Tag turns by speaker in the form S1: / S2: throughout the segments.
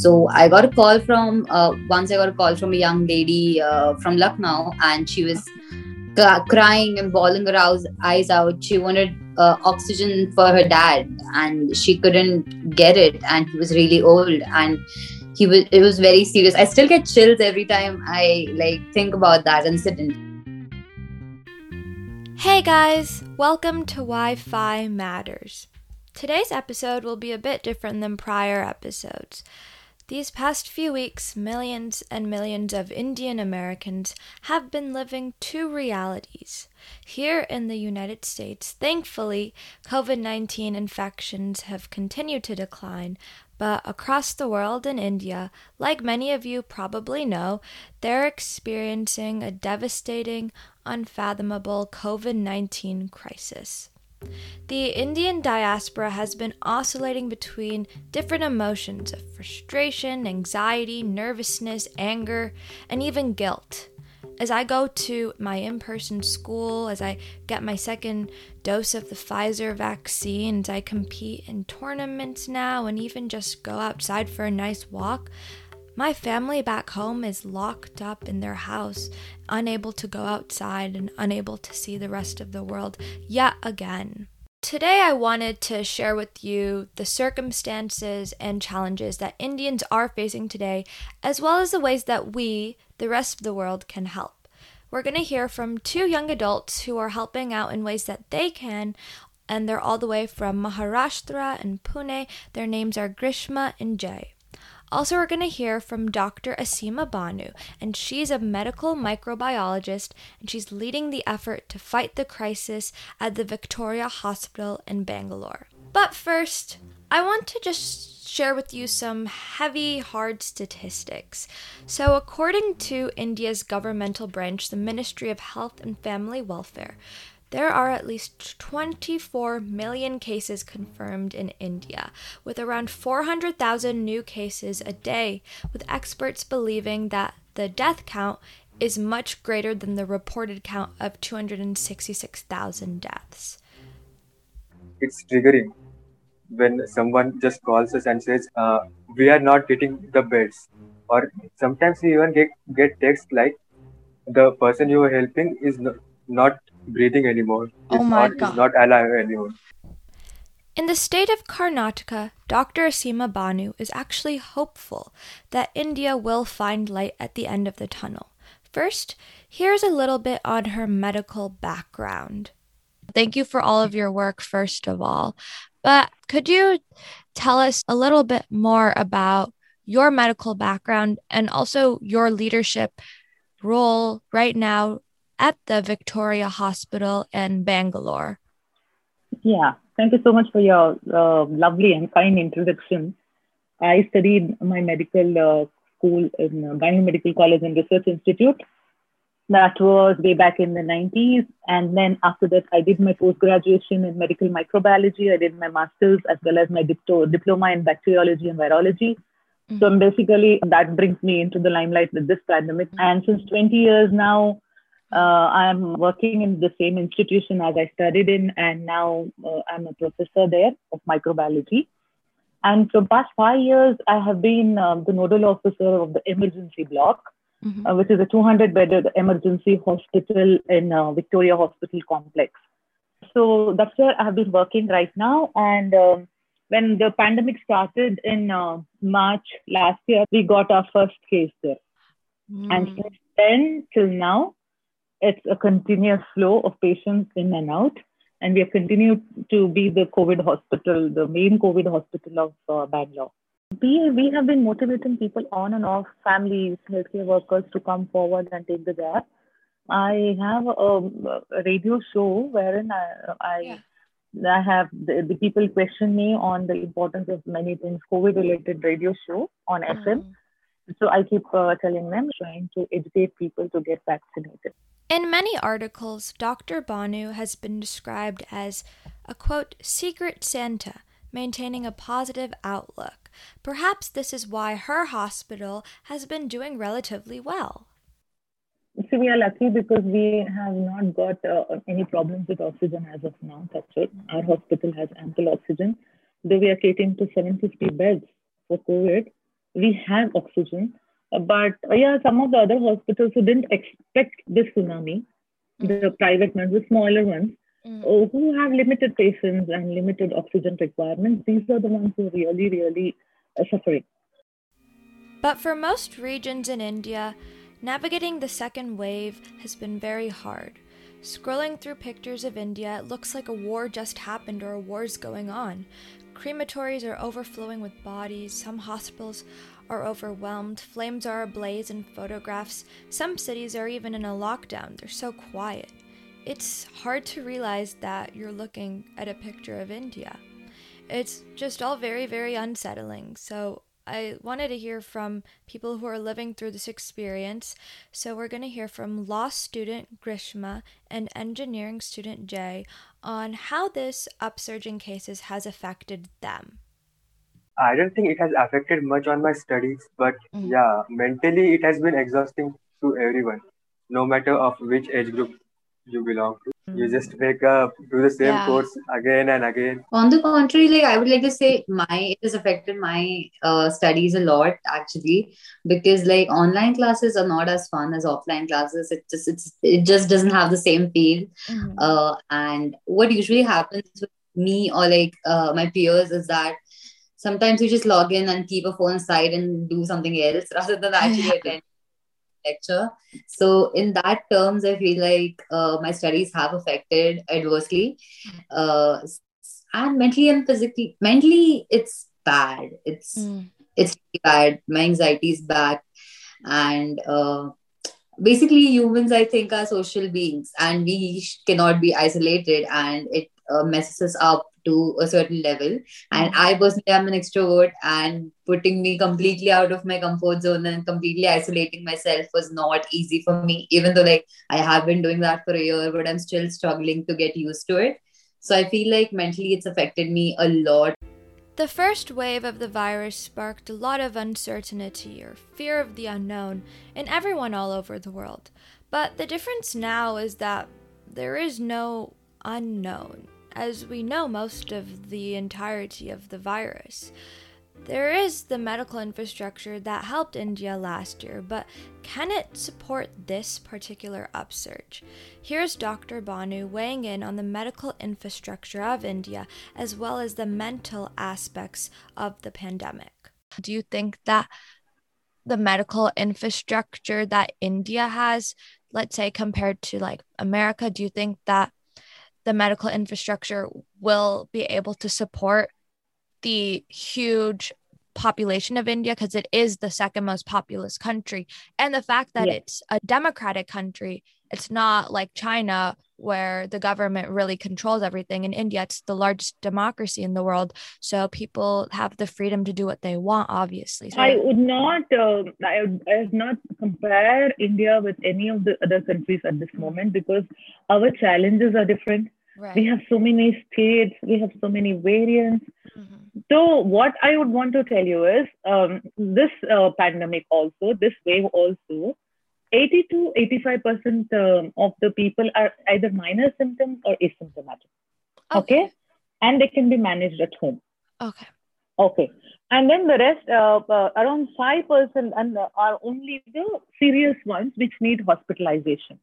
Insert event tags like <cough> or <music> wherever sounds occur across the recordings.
S1: So I got a call from uh, once I got a call from a young lady uh, from Lucknow, and she was crying and bawling her eyes out. She wanted uh, oxygen for her dad, and she couldn't get it, and he was really old, and he was. It was very serious. I still get chills every time I like think about that incident.
S2: Hey guys, welcome to Wi Fi Matters. Today's episode will be a bit different than prior episodes. These past few weeks, millions and millions of Indian Americans have been living two realities. Here in the United States, thankfully, COVID 19 infections have continued to decline, but across the world in India, like many of you probably know, they're experiencing a devastating, unfathomable COVID 19 crisis. The Indian diaspora has been oscillating between different emotions of frustration, anxiety, nervousness, anger, and even guilt. As I go to my in person school, as I get my second dose of the Pfizer vaccine, as I compete in tournaments now, and even just go outside for a nice walk, my family back home is locked up in their house, unable to go outside and unable to see the rest of the world yet again. Today, I wanted to share with you the circumstances and challenges that Indians are facing today, as well as the ways that we, the rest of the world, can help. We're going to hear from two young adults who are helping out in ways that they can, and they're all the way from Maharashtra and Pune. Their names are Grishma and Jay. Also, we're going to hear from Dr. Asima Banu, and she's a medical microbiologist, and she's leading the effort to fight the crisis at the Victoria Hospital in Bangalore. But first, I want to just share with you some heavy, hard statistics. So, according to India's governmental branch, the Ministry of Health and Family Welfare, there are at least 24 million cases confirmed in India, with around 400,000 new cases a day, with experts believing that the death count is much greater than the reported count of 266,000 deaths.
S3: It's triggering when someone just calls us and says, uh, We are not getting the beds. Or sometimes we even get, get text like, The person you are helping is not breathing anymore.
S2: Oh my
S3: not,
S2: God.
S3: not alive anymore.
S2: In the state of Karnataka, Dr. Asima Banu is actually hopeful that India will find light at the end of the tunnel. First, here's a little bit on her medical background. Thank you for all of your work, first of all. But could you tell us a little bit more about your medical background and also your leadership role right now at the Victoria Hospital in Bangalore.
S4: Yeah, thank you so much for your uh, lovely and kind introduction. I studied my medical uh, school in uh, Bangalore Medical College and Research Institute. That was way back in the 90s. And then after that, I did my post graduation in medical microbiology. I did my master's as well as my diploma in bacteriology and virology. Mm-hmm. So basically, that brings me into the limelight with this pandemic. Mm-hmm. And since 20 years now, uh, I'm working in the same institution as I studied in, and now uh, I'm a professor there of microbiology. And for past five years, I have been um, the nodal officer of the emergency block, mm-hmm. uh, which is a 200-bedded emergency hospital in uh, Victoria Hospital Complex. So that's where I have been working right now. And um, when the pandemic started in uh, March last year, we got our first case there. Mm. And since then till now, it's a continuous flow of patients in and out. And we have continued to be the COVID hospital, the main COVID hospital of uh, Bangalore. We, we have been motivating people on and off, families, healthcare workers to come forward and take the gap. I have a, a radio show wherein I, I, yeah. I have the, the, people question me on the importance of many things, COVID related radio show on mm. FM. So I keep uh, telling them, trying to educate people to get vaccinated.
S2: In many articles, Dr. Banu has been described as a quote, secret Santa, maintaining a positive outlook. Perhaps this is why her hospital has been doing relatively well.
S4: So we are lucky because we have not got uh, any problems with oxygen as of now. That's it. Our hospital has ample oxygen. Though we are catering to 750 beds for COVID, we have oxygen. But uh, yeah, some of the other hospitals who didn't expect this tsunami, mm. the private ones, the smaller ones, mm. Uh, who have limited patients and limited oxygen requirements, these are the ones who are really, really uh, suffering.
S2: But for most regions in India, navigating the second wave has been very hard. Scrolling through pictures of India, it looks like a war just happened or a war's going on. Crematories are overflowing with bodies, some hospitals are overwhelmed, flames are ablaze in photographs, some cities are even in a lockdown, they're so quiet. It's hard to realize that you're looking at a picture of India. It's just all very, very unsettling. So I wanted to hear from people who are living through this experience. So we're going to hear from law student Grishma and engineering student Jay on how this upsurge in cases has affected them.
S3: I don't think it has affected much on my studies, but mm. yeah, mentally it has been exhausting to everyone, no matter of which age group you belong to. You mm. just wake up, do the same yeah. course again and again.
S1: On the contrary, like I would like to say, my it has affected my uh, studies a lot actually, because like online classes are not as fun as offline classes. It just it's it just doesn't have the same feel. Mm-hmm. Uh, and what usually happens with me or like uh, my peers is that sometimes you just log in and keep a phone aside and do something else <laughs> rather than <laughs> actually attend lecture so in that terms i feel like uh, my studies have affected adversely uh, and mentally and physically mentally it's bad. It's mm. it's bad. My anxiety is bad. And uh, basically humans i think are social beings and we cannot be isolated and it uh, messes us up to a certain level. And hmm. I personally am an extrovert, and putting me completely out of my comfort zone and completely isolating myself was not easy for me, even though like I have been doing that for a year, but I'm still struggling to get used to it. So I feel like mentally it's affected me a lot.
S2: The first wave of the virus sparked a lot of uncertainty or fear of the unknown in everyone all over the world. But the difference now is that there is no unknown as we know most of the entirety of the virus. There is the medical infrastructure that helped India last year, but can it support this particular upsurge? Here's Dr. Banu weighing in on the medical infrastructure of India as well as the mental aspects of the pandemic. Do you think that the medical infrastructure that India has, let's say compared to like America, do you think that the medical infrastructure will be able to support the huge population of India because it is the second most populous country. And the fact that yeah. it's a democratic country, it's not like China where the government really controls everything. In India, it's the largest democracy in the world. So people have the freedom to do what they want, obviously. So-
S4: I would not, uh, I, would, I would not compare India with any of the other countries at this moment because our challenges are different. Right. We have so many states, we have so many variants. Mm-hmm. So, what I would want to tell you is um, this uh, pandemic also, this wave also, 80 to 85% um, of the people are either minor symptoms or asymptomatic. Okay. okay. And they can be managed at home.
S2: Okay.
S4: Okay. And then the rest, uh, uh, around 5% and, uh, are only the serious ones which need hospitalization.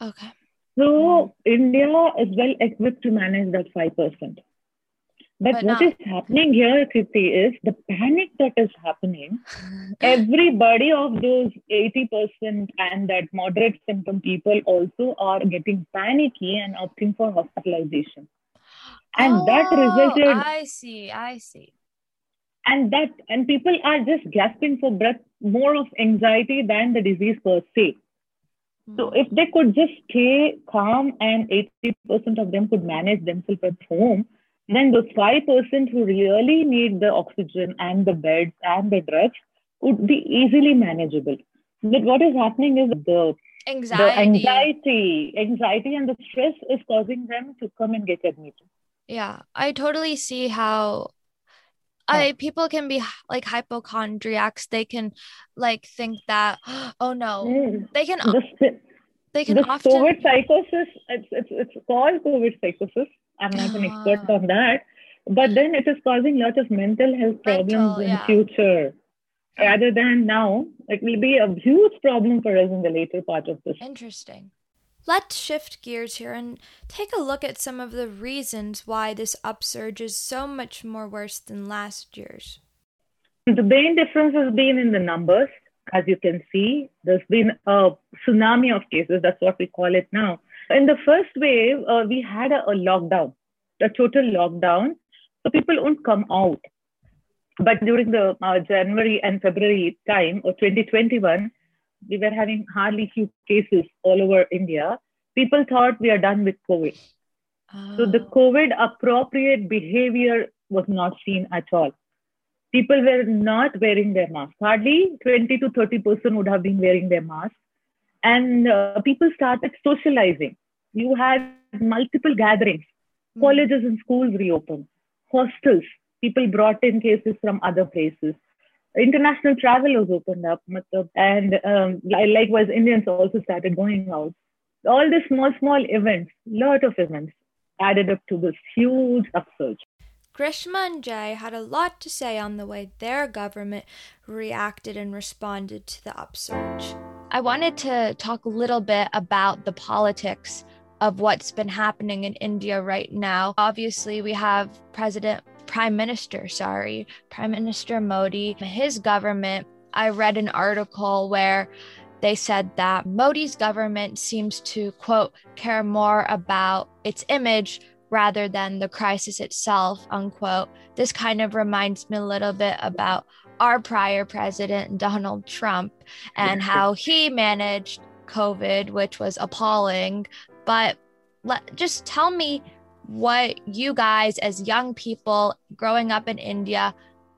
S2: Okay.
S4: So India is well equipped to manage that 5%. But, but what not- is happening here, Kriti, is the panic that is happening. <laughs> Everybody of those 80% and that moderate symptom people also are getting panicky and opting for hospitalization. And
S2: oh,
S4: that resulted.
S2: I see, I see.
S4: And that and people are just gasping for breath, more of anxiety than the disease per se. So hmm. if they could just stay calm and 80% of them could manage themselves at home, then those 5% who really need the oxygen and the beds and the drugs would be easily manageable. But what is happening is the
S2: anxiety.
S4: the anxiety, anxiety and the stress is causing them to come and get admitted.
S2: Yeah, I totally see how I people can be like hypochondriacs. They can like think that <gasps> oh no, mm. they can the, they can
S4: the
S2: often
S4: COVID psychosis. It's it's it's called COVID psychosis. I'm not an ah. expert on that, but then it is causing lots of mental health problems mental, in yeah. future. rather than now. It will be a huge problem for us in the later part of this.
S2: Interesting. Let's shift gears here and take a look at some of the reasons why this upsurge is so much more worse than last year's.
S4: The main difference has been in the numbers. As you can see, there's been a tsunami of cases. That's what we call it now. In the first wave, uh, we had a, a lockdown, a total lockdown. So people won't come out. But during the uh, January and February time of 2021, we were having hardly few cases all over India. People thought we are done with COVID. Oh. So the oh. COVID appropriate behavior was not seen at all. People were not wearing their masks. Hardly 20 to 30 percent would have been wearing their masks. And uh, people started socializing. You had multiple gatherings. Mm. Colleges and schools reopened. Hostels. People brought in cases from other places international travel was opened up and um, likewise indians also started going out all these small small events lot of events added up to this huge upsurge
S2: Grishma and Jay had a lot to say on the way their government reacted and responded to the upsurge. I wanted to talk a little bit about the politics of what's been happening in India right now. Obviously, we have President prime minister, sorry, Prime Minister Modi, his government. I read an article where they said that Modi's government seems to, quote, care more about its image rather than the crisis itself, unquote. This kind of reminds me a little bit about our prior president, Donald Trump, and how he managed COVID, which was appalling. But let, just tell me what you guys, as young people growing up in India,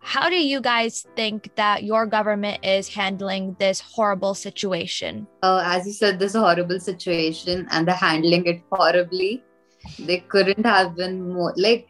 S2: how do you guys think that your government is handling this horrible situation?
S1: Uh, as you said, this horrible situation, and they're handling it horribly. They couldn't have been more like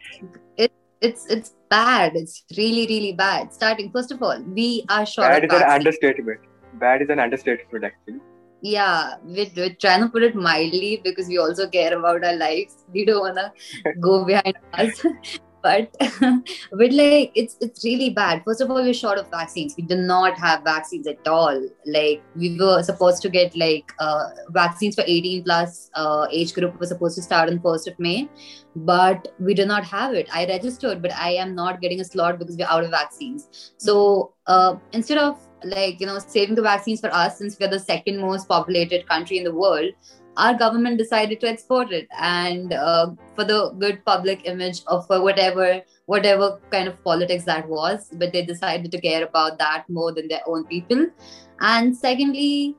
S1: it. It's it's bad. It's really really bad. Starting first of all, we are short.
S3: Bad is an understatement. Bad is an understatement, actually
S1: yeah we're, we're, trying to put it mildly because we also care about our lives we don't want to go behind us <laughs> but <laughs> but like it's it's really bad. First of all we're short of vaccines. We do not have vaccines at all. Like we were supposed to get like uh, vaccines for 18 plus uh, age group was supposed to start on 1st of may but we do not have it. I registered but i am not getting a slot because we're out of vaccines. So uh, instead of like you know saving the vaccines for us since we're the second most populated country in the world our government decided to export it and uh, for the good public image of for whatever whatever kind of politics that was but they decided to care about that more than their own people and secondly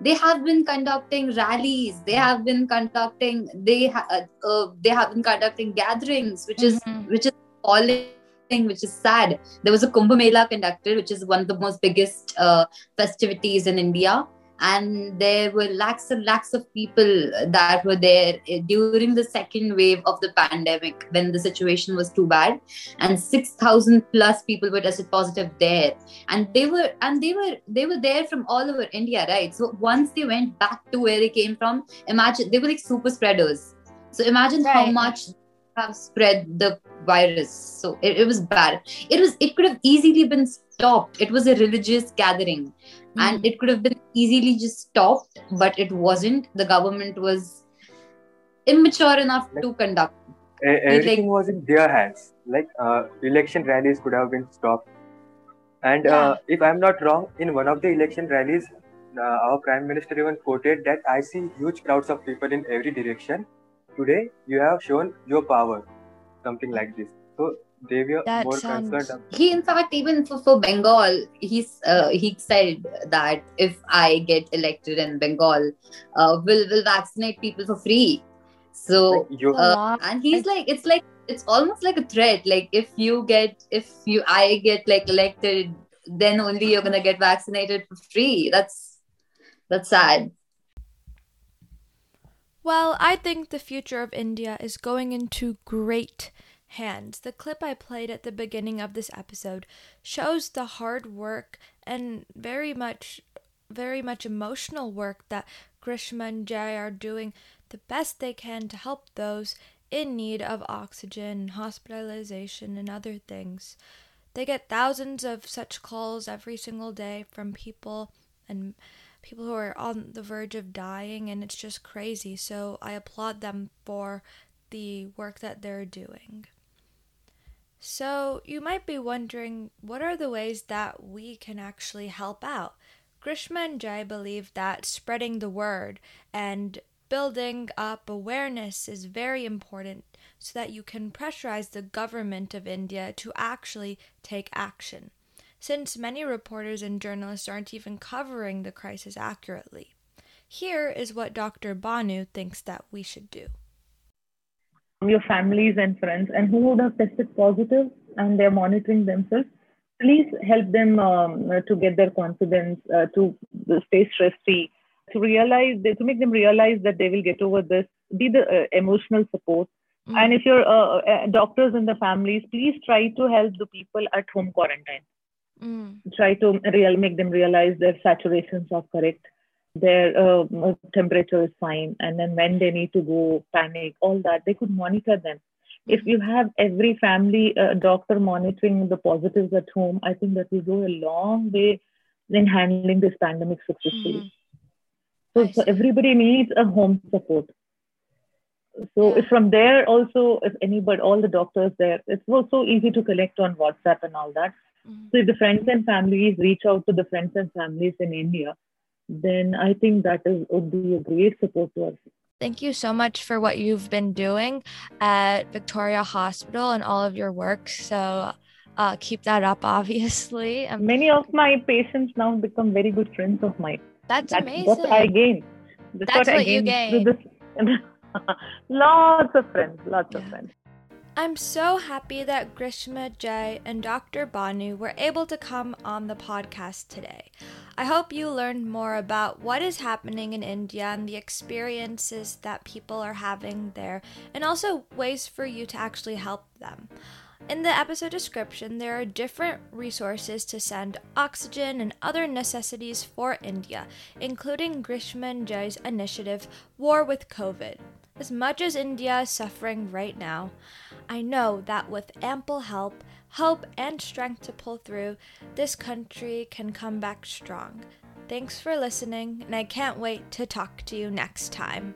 S1: they have been conducting rallies they have been conducting they ha- uh, uh, they have been conducting gatherings which mm-hmm. is which is appalling which is sad. There was a Kumbh Mela conducted, which is one of the most biggest uh, festivities in India. And there were lakhs and lakhs of people that were there eh, during the second wave of the pandemic when the situation was too bad. And 6,000 plus people were tested positive there. And they were, and they were, they were there from all over India, right? So once they went back to where they came from, imagine they were like super spreaders. So imagine right. how much have spread the virus. So it, it was bad. It was it could have easily been stopped. It was a religious gathering. Mm. And it could have been easily just stopped, but it wasn't. The government was immature enough like, to conduct.
S3: Everything like, was in their hands. Like uh, election rallies could have been stopped. And uh, yeah. uh, if I'm not wrong, in one of the election rallies, uh, our prime minister even quoted that I see huge crowds of people in every direction today you have shown your power something like this so they were that more sounds... concerned
S1: he in fact even for, for bengal he's uh, he said that if i get elected in bengal uh, will will vaccinate people for free. So uh, and he's like it's like it's almost like a threat. Like if you get if you i get like elected then only you're gonna get vaccinated for free. That's that's sad.
S2: Well, I think the future of India is going into great hands. The clip I played at the beginning of this episode shows the hard work and very much very much emotional work that Grishma and Jay are doing the best they can to help those in need of oxygen, hospitalization, and other things. They get thousands of such calls every single day from people and people who are on the verge of dying, and it's just crazy. So I applaud them for the work that they're doing. So, you might be wondering what are the ways that we can actually help out? Grishma and Jay believe that spreading the word and building up awareness is very important so that you can pressurize the government of India to actually take action, since many reporters and journalists aren't even covering the crisis accurately. Here is what Dr. Banu thinks that we should do.
S4: Your families and friends, and who would have tested positive and they're monitoring themselves, please help them um, to get their confidence, uh, to stay stress free, to realize, to make them realize that they will get over this, be the uh, emotional support Mm. And if you're uh, uh, doctors in the families, please try to help the people at home quarantine. Mm. Try to real make them realize their saturations are correct, their uh, temperature is fine, and then when they need to go panic, all that they could monitor them. If you have every family uh, doctor monitoring the positives at home, I think that will go a long way in handling this pandemic successfully. Mm. So, so everybody needs a home support so yeah. from there also if anybody all the doctors there it's so easy to collect on whatsapp and all that mm-hmm. so if the friends and families reach out to the friends and families in india then i think that is would be a great support to us
S2: Thank you so much for what you've been doing at Victoria Hospital and all of your work. So uh, keep that up, <laughs> obviously.
S4: Um, Many of my patients now become very good friends of mine.
S2: That's, that's amazing.
S4: What I gain.
S2: That's, that's what, what you gain. <laughs>
S4: lots of friends, lots of friends.
S2: I'm so happy that Grishma, Jay, and Dr. Banu were able to come on the podcast today. I hope you learned more about what is happening in India and the experiences that people are having there, and also ways for you to actually help them. In the episode description, there are different resources to send oxygen and other necessities for India, including Grishma Jay's initiative, War with COVID. As much as India is suffering right now, I know that with ample help, hope, and strength to pull through, this country can come back strong. Thanks for listening, and I can't wait to talk to you next time.